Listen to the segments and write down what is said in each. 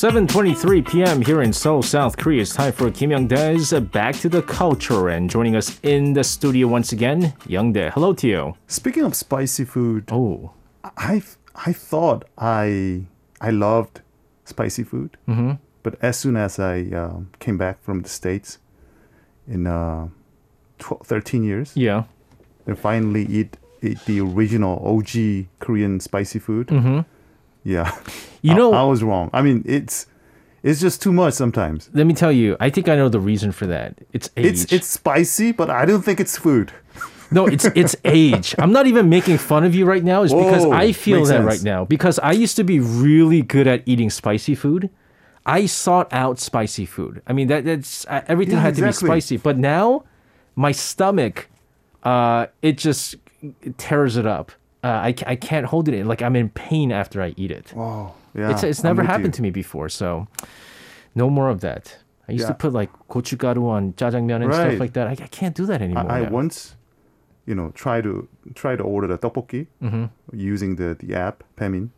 7:23 p.m. here in Seoul, South Korea. It's time for Kim Young Dae's Back to the Culture, and joining us in the studio once again, Young Dae. Hello to you. Speaking of spicy food, Oh, I I thought I I loved spicy food, mm-hmm. but as soon as I um, came back from the states in uh, 12, 13 years, yeah. and finally eat, eat the original OG Korean spicy food. Mm-hmm. Yeah, You know- I, was wrong. I mean, it's it's just too much sometimes. Let me tell you, I think I know the reason for that. It's age. It's it's spicy, but I don't think it's food. No, it's it's age. I'm not even making fun of you right now. It's because I feel that sense. right now. Because I used to be really good at eating spicy food. I sought out spicy food. I mean that that's uh, everything Yeah, had to be spicy. But now, my stomach, uh, it just it tears it up. Uh, I I can't hold it in. Like I'm in pain after I eat it. Oh, yeah. it's it's never happened to me before. So, no more of that. I used to put like gochugaru on jjajangmyeon and stuff like that. I, I can't do that anymore. I, I once, you know, try to try to order the tteokbokki Mm-hmm. using the the app Baemin.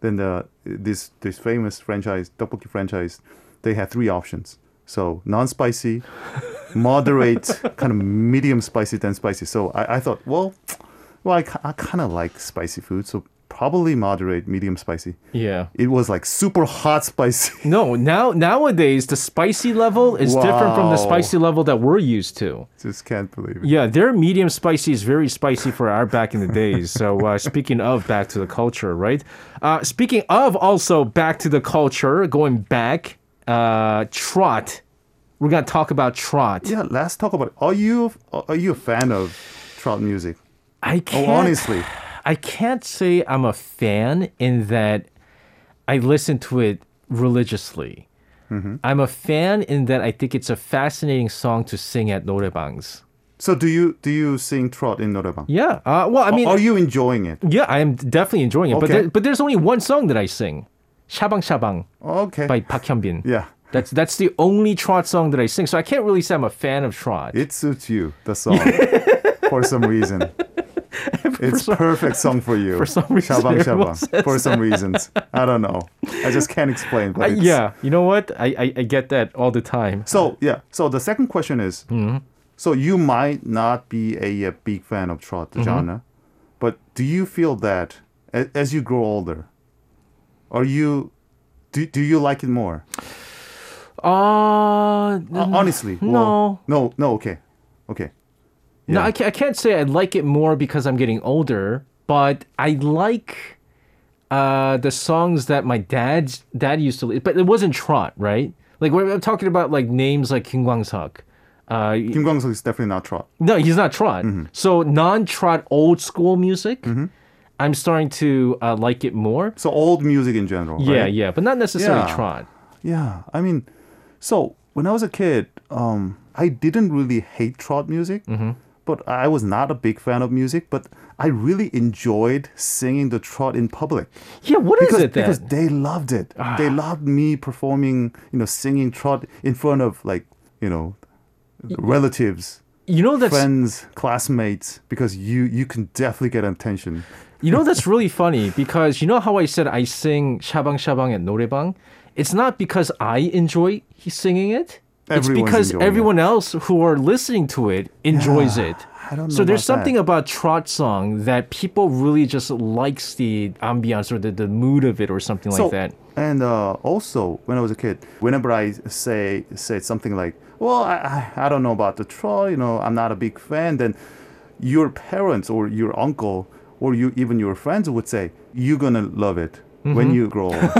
Then the this this famous franchise tteokbokki franchise, they had three options. So non-spicy, moderate, kind of medium spicy, then spicy. So I, I thought, well, well, I, I kind of like spicy food, so probably moderate, medium spicy. yeah. It was like super hot spicy. No, now nowadays the spicy level is different from the spicy level that we're used to. Just can't believe it. Yeah, their medium spicy is very spicy for our back in the days. So uh, speaking of back to the culture, right? Uh, speaking of also back to the culture, going back, uh, trot. We're gonna talk about trot. Yeah, let's talk about. It. Are you are you a fan of trot music? I Oh, can't. Oh, honestly. I can't say I'm a fan in that I listen to it religiously. Mm-hmm. I'm a fan in that I think it's a fascinating song to sing at norebangs. So do you do you sing trot in norebang? Yeah. Uh, well, I mean, are you enjoying it? yeah, I am definitely enjoying it. But there, but there's only one song that I sing, "Shabang Shabang" Okay. by Park Hyun-bin. yeah, That's that's the only trot song that I sing. So I can't really say I'm a fan of trot. it suits you the song for some reason. It's perfect song for you. for some reason, Shabang everyone shabang. For some reasons, I don't know. I just can't explain. But I- yeah, you know what? I, I I get that all the time. So yeah. So the second question is. Mm-hmm. So you might not be a, a big fan of trot, Mm-hmm. genre, but do you feel that a- as you grow older, are you do, do you like it more? Uh, Ho- Honestly, no. well, no, no. Okay, okay. No, I can't, I can't say I like it more because I'm getting older, but I like uh, the songs that my dad's dad used to. But it wasn't trot, right? Like we're I'm talking about like names like Kim Kwang Suk. Uh, Kim Kwang Suk is definitely not trot. no, he's not trot. Mm-hmm. So non-trot old school music, I'm starting to uh, like it more. So old music in general. Yeah, right? yeah, but not necessarily Yeah. trot. Yeah, I mean, so when I was a kid, um, I didn't really hate trot music, Mm-hmm. But I was not a big fan of music. But I really enjoyed singing the trot in public Yeah, what is because it then? because they loved it. Ah. They loved me performing, you know, singing trot in front of like you know relatives, you know that's friends, classmates, because you you can definitely get attention. You know that's really funny because you know how I said I sing shabang shabang at norebang. It's not because I enjoy singing it. It's because everyone else who are listening to it enjoys Yeah, it. I don't know so there's something that. about trot song that people really just likes the ambiance or the, the mood of it or something like that. And uh, also, when I was a kid, whenever I say say something like, "Well, I, I I don't know about the trot, you know, I'm not a big fan," then your parents or your uncle or you even your friends would say, "You're gonna love it Mm-hmm. when you grow old."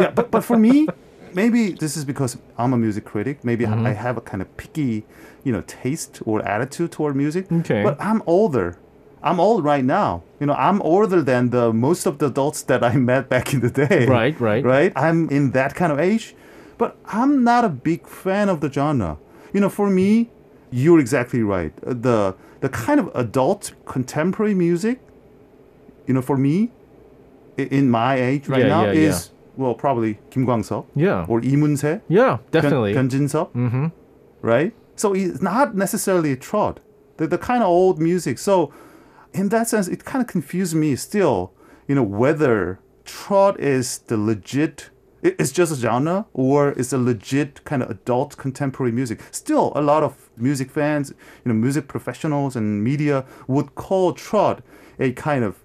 yeah, but but for me, maybe this is because I'm a music critic. Maybe Mm-hmm. I have a kind of picky, you know, taste or attitude toward music. Okay. But I'm older. I'm old right now. You know, I'm older than the most of the adults that I met back in the day. Right, right. Right? I'm in that kind of age. But I'm not a big fan of the genre. You know, for me, you're exactly right. Uh, The the kind of adult contemporary music, you know, for me, in my age right Yeah, now yeah, yeah. Well probably Kim Kwang-seok Yeah. or Lee Mun-se, Yeah, definitely. Byun Jin-sub, mm-hmm. right? So it's not necessarily trot. The, the kind of old music. So in that sense, it kind of confused me still, you know, whether trot is the legit it's just a genre or it's a legit kind of adult contemporary music. Still, a lot of music fans, you know, music professionals and media would call trot a kind of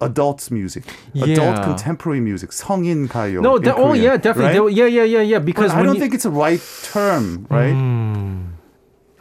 adult music, adult Yeah. contemporary music, 성인 가요. No, in that, oh Korean, yeah, definitely. right? They- yeah, yeah, yeah, yeah. Because But I when don't you- think it's a right term, right?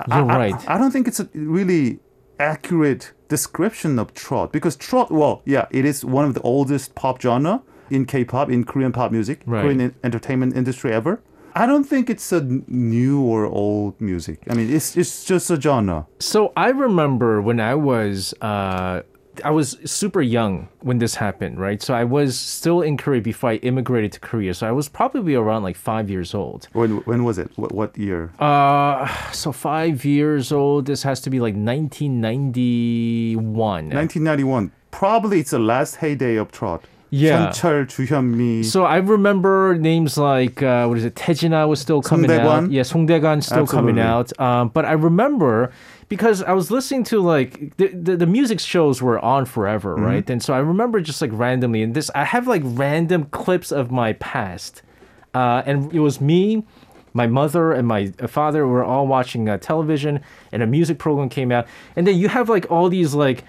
you're I- right. I, I don't think it's a really accurate description of trot because trot, well, yeah, it is one of the oldest pop genre in K-pop, in Korean pop music, Right. Korean en- entertainment industry ever. I don't think it's a n- new or old music. I mean, it's it's just a genre. So I remember when I was uh, I was super young when this happened, right? So I was still in Korea before I immigrated to Korea. So I was probably around like five years old. When when was it? What, what year? Uh, so five years old. This has to be like 1991. 1991. Probably it's the last heyday of trot. Yeah. So I remember names like uh, what is it? Tae Jin-ah was still coming 송대관. out. Yeah, Song Dae-kwan still Absolutely. coming out. Um, but I remember because I was listening to like the, the the music shows were on forever, Mm-hmm. right? And so I remember just like randomly, and this I have like random clips of my past, uh, and it was me. My mother and my father were all watching uh, television, and a music program came out. And then you have like all these like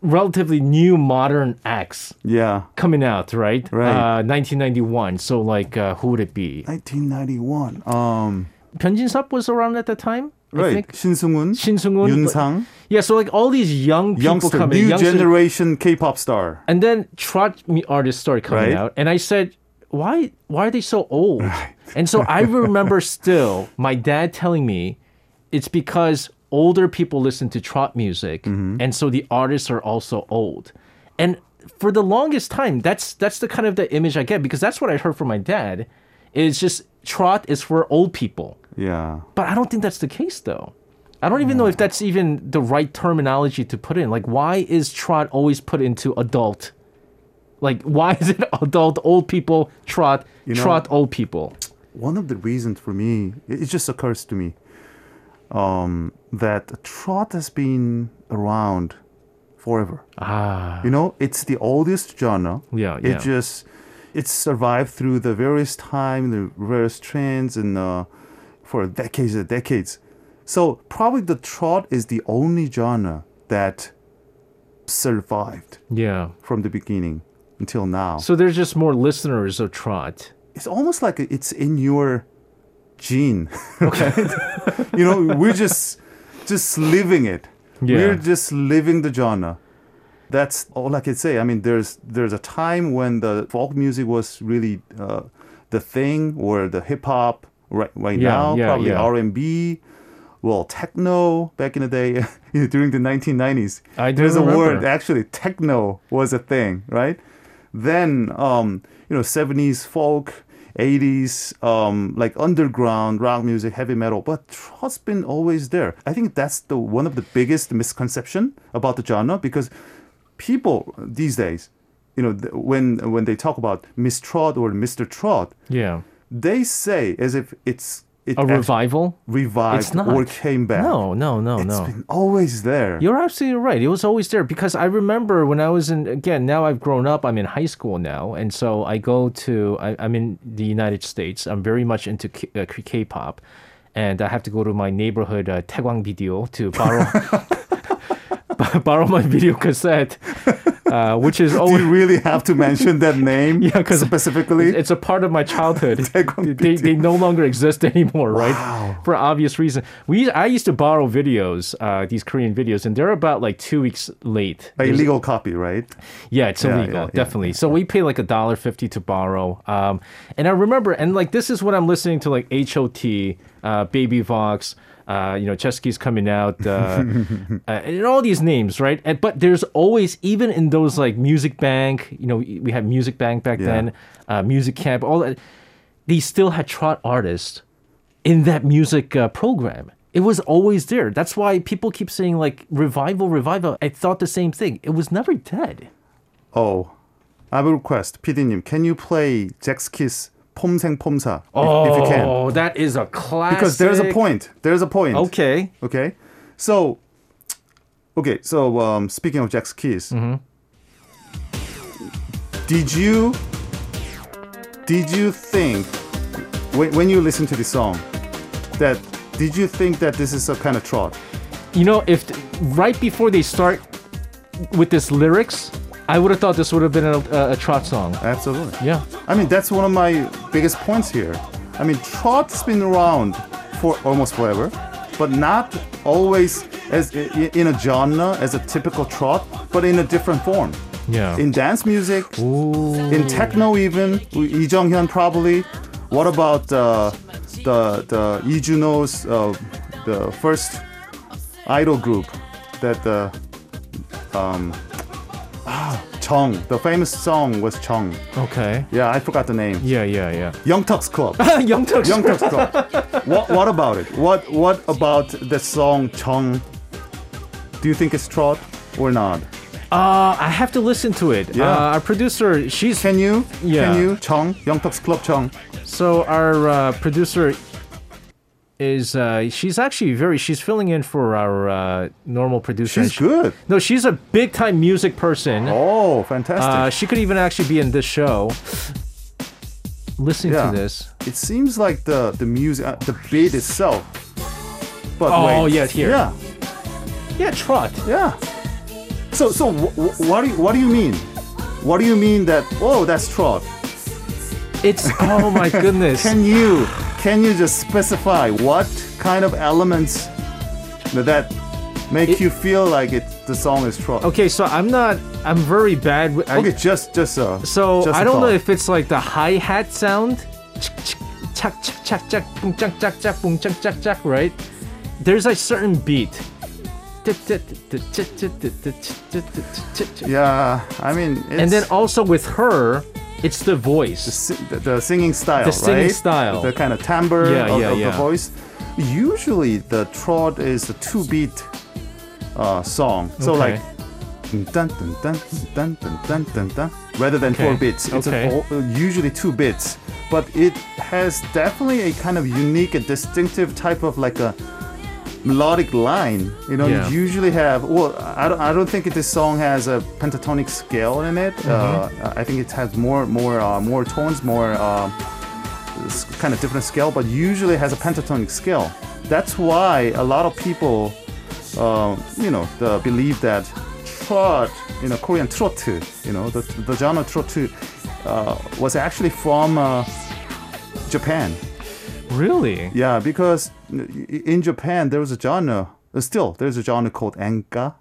relatively new modern acts yeah. coming out, right? Right. Uh, 1991. So like, uh, who would it be? 1991. Um, Hyunjin was around at the time. Right. Shin Seung-hun. Shinsungun. Yunsang. But, yeah, so like all these young people youngster, coming, new youngster, generation K-pop star, and then trot artists started coming right? out, and I said, why why are they so old? Right. And so I remember still my dad telling me, it's because older people listen to trot music, mm-hmm. and so the artists are also old, and for the longest time, that's that's the kind of the image I get because that's what I heard from my dad. Is just trot is for old people. Yeah. But I don't think that's the case, though. I don't even know if that's even the right terminology to put in. Like, why is trot always put into adult? Like, why is it adult old people trot You know- trot old people? One of the reasons for me, it it just occurs to me, um, that trot has been around forever. Ah, You know, it's the oldest genre. Yeah, yeah. It just it's survived through the various time, the various trends, and uh, for decades and decades. So probably the trot is the only genre that survived yeah. from the beginning until now. So there's just more listeners of trot. it's almost like it's in your gene. right? you know, we're just just living it. Yeah. We're just living the genre. That's all I can say. I mean, there's there's a time when the folk music was really uh, the thing, or the hip hop. Right, right Yeah, now, yeah, probably. R and B. Well, techno back in the day, during the 1990s. I do There's a word actually techno was a thing, right? Then um, you know, 70s folk, 80s um, like underground rock music, heavy metal, but trot's been always there. I think that's the one of the biggest misconception about the genre because people these days, you know, th- when when they talk about Miss Trot or Mr. Trot, Yeah. They say as if it's it A revival? revived It's not. or came back. No, no, no, It's no. been always there. You're absolutely right. It was always there because I remember when I was in again. Now I've grown up. I'm in high school now, and so I go to. I, I'm in the United States. I'm very much into K, uh, K-pop, and I have to go to my neighborhood uh, Taegwang Video to borrow borrow my video cassette, uh, which is Do always you really have to mention that name Yeah, 'cause specifically? it's a part of my childhood. They, they no longer exist anymore, Wow. right? For obvious reason. We I used to borrow videos, uh, these Korean videos, and they're about like two weeks late. A illegal copy, right? Yeah, it's Yeah, illegal, yeah, definitely. So we pay like a dollar fifty to borrow. Um, and I remember, and like this is what I'm listening to like H.O.T., uh, Baby Vox, uh, you know, Sechs Kies coming out, uh, uh, and all these names, right? And, but there's always, even in those like Music Bank, you know, we had Music Bank back Yeah. then, uh, Music Camp, all that. They still had trot artists in that music uh, program. It was always there. That's why people keep saying like revival, revival. I thought the same thing. It was never dead. Oh, I have a request. PD님, can you play Sechs Kies 폼생 폼사. Oh, if, you oh, can. Oh, that is a classic. Because there's a point. There's a point. Okay. Okay. So, okay. So, um, speaking of Sechs Kies, mm-hmm. did you did you think when when you listen to the song that did you think that this is a kind of trot? You know, if right before they start with this lyrics, I would have thought this would have been a, a, a trot song. Absolutely. Yeah. I mean, that's one of my biggest points here. I mean, trot's been around for almost forever, but not always as in a genre as a typical trot, but in a different form. Yeah. In dance music, Ooh. in techno even, Lee Jung Hyun probably. What about uh, the the Lee Juno's uh, the first idol group that the um, ah, Chung, the famous song was Chung. Okay. Yeah, I forgot the name. Yeah, yeah, yeah. Young Turks Club. Young Turks. Young Turks Club. what what about it? What what about the song Chung? Do you think it's trot or not? Uh, I have to listen to it. Yeah. Uh, our producer, she's Can you? Yeah. Can you? Chung, Young Turks Club Chung. so our uh, producer is uh, she's actually very she's filling in for our uh, normal producer. She's She- good. No, she's a big time music person. Oh, fantastic. Uh, she could even actually be in this show. Listening Yeah. to this. it seems like the the music, uh, the beat itself. But Oh, wait. yeah, here. Yeah, Yeah, trot. yeah. So so wh- wh- what do you, what do you mean? What do you mean that? Oh, that's trot. It's oh my goodness. Can you can you just specify what kind of elements that make It- you feel like it the song is trot? okay, so I'm not. I'm very bad. With, I- Okay, just just uh. So just I don't know if it's like the hi hat sound, chak chak chak chak boom chak chak chak boom chak chak chak, right? There's a certain beat. Yeah, I mean, it's And then also with her, it's the voice. the, the singing style, The singing right? style. the kind of timbre Yeah, of, yeah, of yeah. the voice. Usually, the trot is a two-beat uh, song, so Okay. like dun dun dun dun dun dun dun dun, rather than four Okay, beats. It's okay. uh, usually two beats, but it has definitely a kind of unique and distinctive type of like a melodic line. You know, Yeah. you usually have. Well, I don't. I don't think this song has a pentatonic scale in it. Mm-hmm. Uh, I think it has more, more, uh, more tones, more uh, kind of different scale, but usually has a pentatonic scale. That's why a lot of people, uh, you know, the, believe that trot, you know, Korean trot, you know, the, the genre trot uh, was actually from uh, Japan. Really? Yeah, because in Japan there was a genre. uh, Still, there's a genre called enka,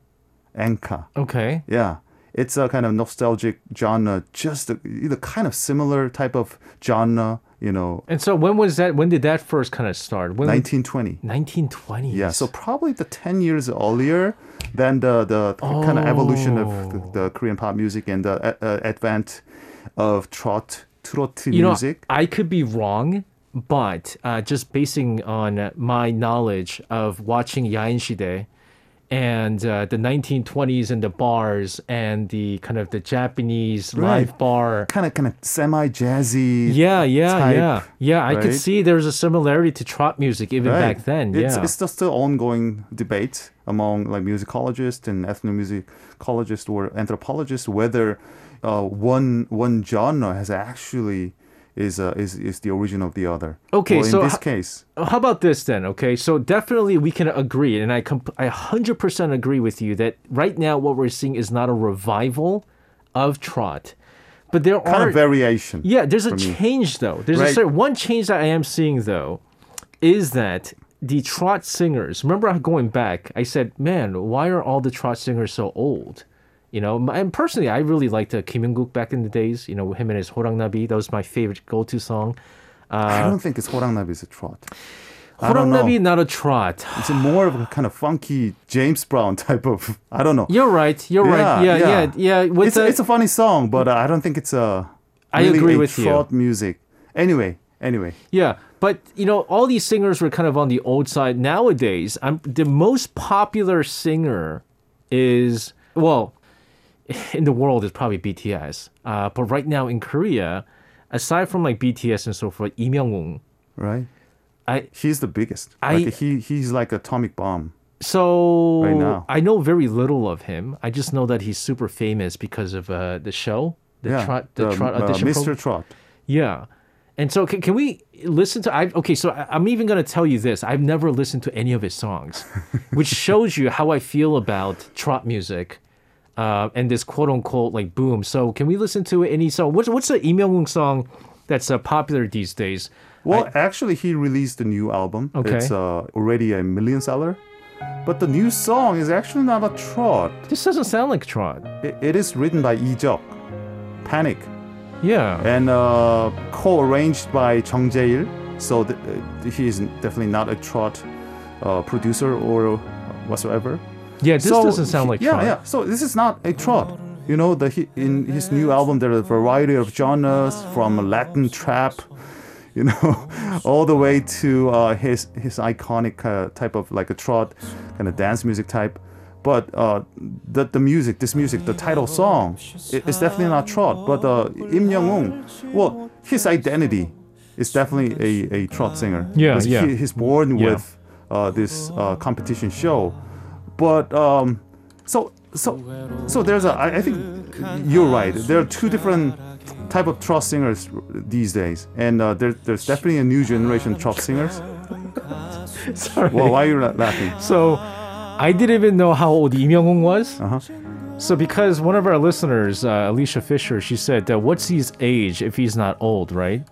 enka. Okay. Yeah, it's a kind of nostalgic genre, just the kind of similar type of genre. You know, And so when was that? When did that first kind of start? When? 1920. 1920s. Yeah, so probably the 10 years earlier than the the kind of evolution of the, Oh. the Korean pop music and the uh, uh, advent of trot trot you know, music. I could be wrong, but uh, just basing on my knowledge of watching Yain Sidae and uh, the 1920s and the bars and the kind of the Japanese live bar. kind of kind of semi jazzy. Yeah, yeah, type, yeah, yeah. I could see there's a similarity to trot music even back then. It's, yeah, it's just an ongoing debate among like musicologists and ethnomusicologists or anthropologists whether uh, one one genre has actually is uh, is is the origin of the other. Okay, well, in so this ho- case, How about this then? Okay, so definitely we can agree, and I comp- I hundred percent agree with you that right now what we're seeing is not a revival of trot, but there kind are of variation. yeah, there's a me. change though. There's a certain one change that I am seeing though, is that the trot singers. Remember going back, I said, man, why are all the trot singers so old? You know, and personally, I really liked uh, Kim Heung-guk back in the days. You know, him and his Horangnabi. That was my favorite go-to song. I Uh, don't think it's Horangnabi is a trot. I. Horangnabi, not a trot. It's a more of a kind of funky James Brown type of. I don't know. You're right. You're right. Yeah, yeah, yeah. With it's, the, it's a funny song, but uh, I don't think it's a. I really agree a with you. trot music. Anyway, anyway. yeah, but you know, all these singers were kind of on the old side. Nowadays, I'm the most popular singer is well, in the world is probably BTS. Uh, but right now in Korea, aside from like BTS and so forth, Lim Young-woong, right? I He's the biggest. I- like he he's like atomic bomb. so Right now. I know very little of him. I just know that he's super famous because of uh, the show, the yeah, trot, the, trot uh, audition Mr. program. Trot. Yeah. And so can, can we listen to I okay, so I, I'm even going to tell you this. I've never listened to any of his songs, which shows you how I feel about trot music. Uh, and this quote unquote like boom. So can we listen to it any song? What's what's the Myung song that's uh, popular these days? Well, actually, he released a new album. Okay. It's uh, already a million seller. But the new song is actually not a trot. This doesn't sound like trot. It, it is written by Lee Juck, Panic, Yeah. and uh, co-arranged by Chung Jae-il. So th- uh, he is definitely not a trot uh, producer or whatsoever. Yeah, this So doesn't sound like yeah, trot. yeah. So this is not a trot. You know, the in his new album there are a variety of genres from Latin trap, you know, all the way to uh, his his iconic uh, type of like a trot kind of dance music type. But uh, the the music, this music, the title song, it, it's definitely not trot. But uh, Im Young Un, well, his identity is definitely a, a trot singer. Yeah, yeah. He, he's born Yeah. with uh, this uh, competition show, but um, so so so there's a I, I think you're right. There are two different type of trot singers these days, and uh, there, there's definitely a new generation trot singers. Sorry. Well, why are you laughing? So I didn't even know how old Lee Myung was. Uh-huh. So because one of our listeners, uh, Alicia Fisher, she said that what's his age if he's not old, right?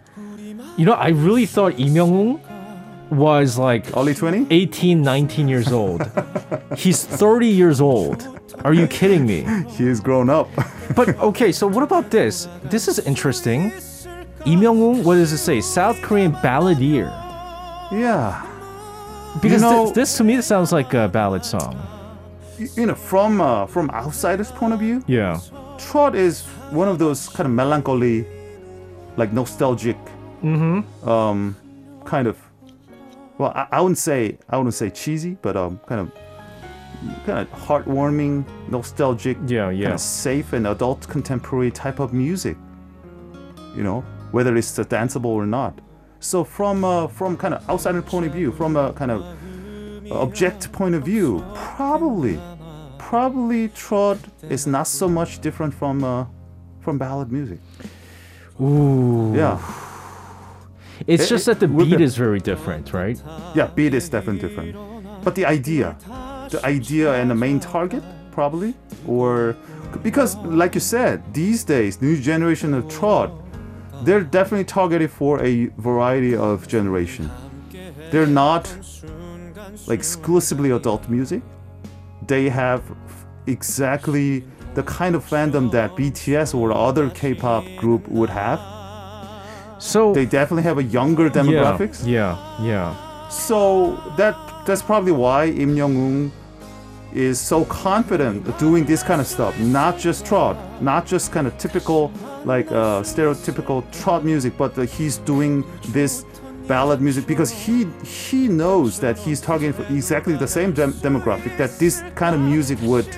You know, I really thought Lee Myung was like Early 20? 18, 19 years old. he's 30 years old. Are you kidding me? He's grown up. But okay, so what about this? This is interesting. Lee Myung, what does it say? South Korean balladeer. yeah. Because know- thi- this to me sounds like a ballad song. You know, from uh, from outsiders' point of view, Yeah. trot is one of those kind of melancholy, like nostalgic, um, kind of. Well, I, I wouldn't say I wouldn't say cheesy, but um, kind of, kind of heartwarming, nostalgic, Yeah, kind yeah. of safe and adult contemporary type of music. You know, whether it's uh, danceable or not. So from uh, from kind of outsider point of view, from a kind of object point of view, probably, probably trot is not so much different from uh, from ballad music. Ooh. Yeah, It's It- just that the beat be- is very different, right? yeah, beat is definitely different, but the idea, the idea and the main target probably, or because like you said, these days new generation of trot, they're definitely targeted for a variety of generation. They're not like exclusively adult music. They have exactly the kind of fandom that BTS or other K-pop group would have. So They definitely have a younger demographics. Yeah, yeah. So that that's probably why Im Young Un is so confident doing this kind of stuff. Not just trot, not just kind of typical like uh, stereotypical trot music, but that he's doing this ballad music because he he knows that he's targeting for exactly the same dem- demographic that this kind of music would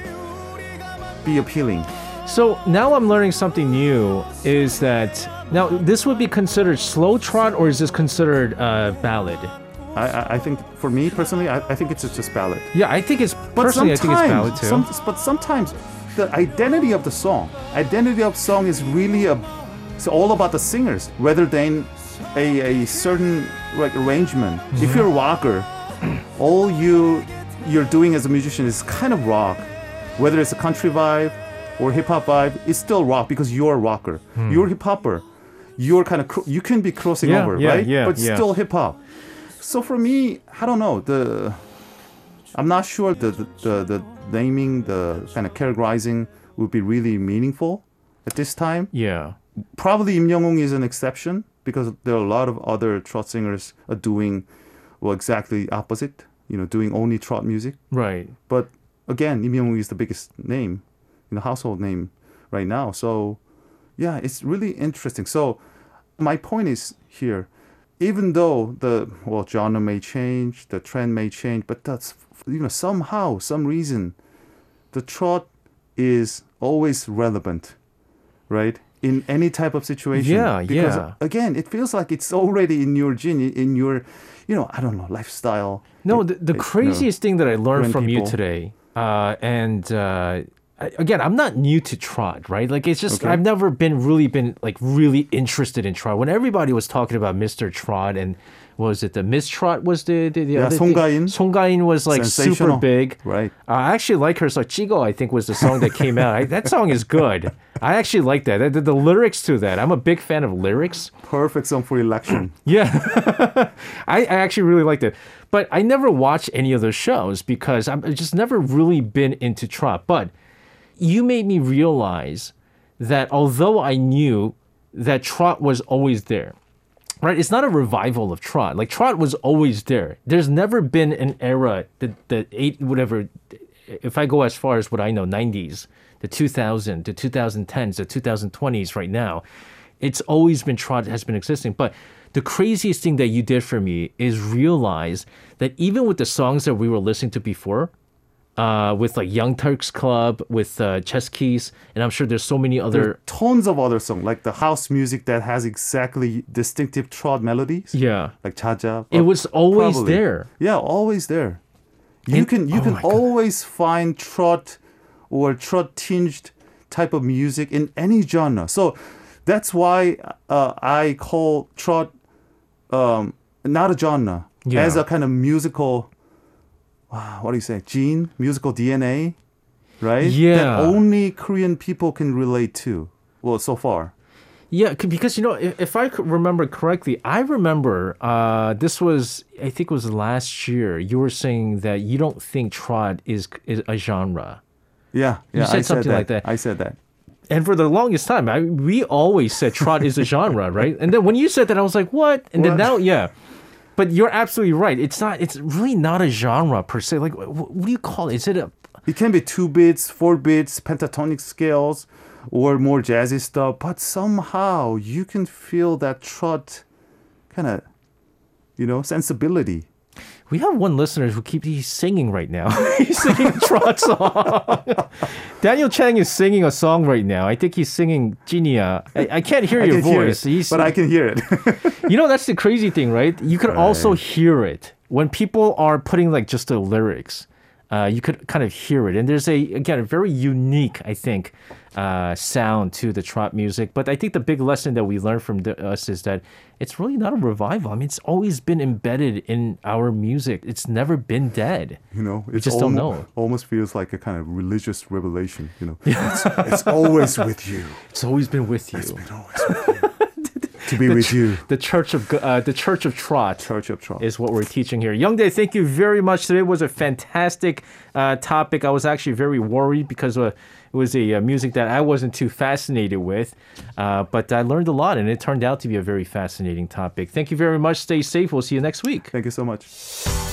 be appealing. So now I'm learning something new. Is that now this would be considered slow trot or is this considered uh, ballad? I, I, think for me personally, I, I think it's just ballad. Yeah, I think it's But personally I think it's ballad too. some, but sometimes the identity of the song, identity of song is really a, it's all about the singers rather than a, a certain like arrangement. Mm-hmm. If you're a rocker, all you you're doing as a musician is kind of rock, whether it's a country vibe or hip hop vibe, it's still rock because you're a rocker. You're a hip hopper. You're kind of cro- you can be crossing. Yeah, over, yeah, right? yeah, but yeah. still hip hop. So for me, I don't know the. I'm not sure the, the, the, the naming, the kind of categorizing would be really meaningful at this time. yeah. Probably Im Young is an exception because there are a lot of other trot singers are doing, well, exactly opposite. You know, doing only trot music. Right. But again, Im Young is the biggest name, in the household name right now. So, yeah, it's really interesting. So, my point is here, even though the well genre may change, the trend may change, but that's you know somehow, some reason, the trot is always relevant, right? In any type of situation. Yeah, because, yeah. Again, it feels like it's already in your gene, in your, you know, I don't know, lifestyle. No, the, the it- you know. craziest thing that I learned from you today, uh, and uh, again, I'm not new to trot, right? Like it's just Okay. I've never been really been like really interested in trot. When everybody was talking about Mr. Trot and what was it the Miss Trot was the the, the Yeah, other Song? Ga-in. Song Ga-in was like super big. Right. Uh, I actually like her song. Chigo, I think, was the song that came out. I, that song is good. I actually like that. The, the lyrics to that. I'm a big fan of lyrics. Perfect song for election. Yeah. I, I actually really liked it. But I never watched any of those shows because I've just never really been into trot. But you made me realize that although I knew that trot was always there, right? It's not a revival of trot. Like trot was always there. There's never been an era that the eight whatever. If I go as far as what I know, 90s, the 2000, the 2010s, the 2020s, right now, it's always been trot has been existing. But the craziest thing that you did for me is realize that even with the songs that we were listening to before, uh, with like Young Turks Club, with uh, Sechs Kies, and I'm sure there's so many There other. are tons of other songs, like the house music that has exactly distinctive trot melodies. Yeah, Like Chaja. it was always Probably. there. Yeah, always there. You And- can you oh can always find trot or trot tinged type of music in any genre. So that's why uh, I call trot um, not a genre Yeah. as a kind of musical. Wow, what do you say? Gene, musical DNA, right? Yeah. That only Korean people can relate to. Well, so far. Yeah, because you know, if, if I remember correctly, I remember uh, this was I think it was last year. You were saying that you don't think trot is is a genre, Yeah, You yeah. said I something said like that. I said that. and for the longest time, I, we always said trot is a genre, right? And then when you said that, I was like, what? And then now, yeah. But you're absolutely right. It's not. It's really not a genre per se. Like, wh- what do you call it? Is it a It can be two beats, four beats, pentatonic scales, or more jazzy stuff. But somehow you can feel that trot kind of, you know, sensibility. We have one listener who keeps he's singing right now. he's singing a trot song. Daniel Chang is singing a song right now. I think he's singing Jinia. I, I can't hear I your can hear voice. it, but I can hear it. you know, that's the crazy thing, right? You could also hear it when people are putting like just the lyrics. Uh, you could kind of hear it, and there's a again a very unique, I think, uh, sound to the trot music. But I think the big lesson that we learned from the, us is that it's really not a revival. I mean, it's always been embedded in our music. It's never been dead. you know, it's just don't know. Almost feels like a kind of religious revelation. You know, it's, it's always with you. It's always been with you. It's been always with you. To be with you. The Church of uh, the Church of Trot. Church of Trot. is what we're teaching here. Young Dae, thank you very much. Today was a fantastic uh, topic. I was actually very worried because uh, it was a uh, music that I wasn't too fascinated with, uh, but I learned a lot, and it turned out to be a very fascinating topic. Thank you very much. Stay safe. We'll see you next week. Thank you so much.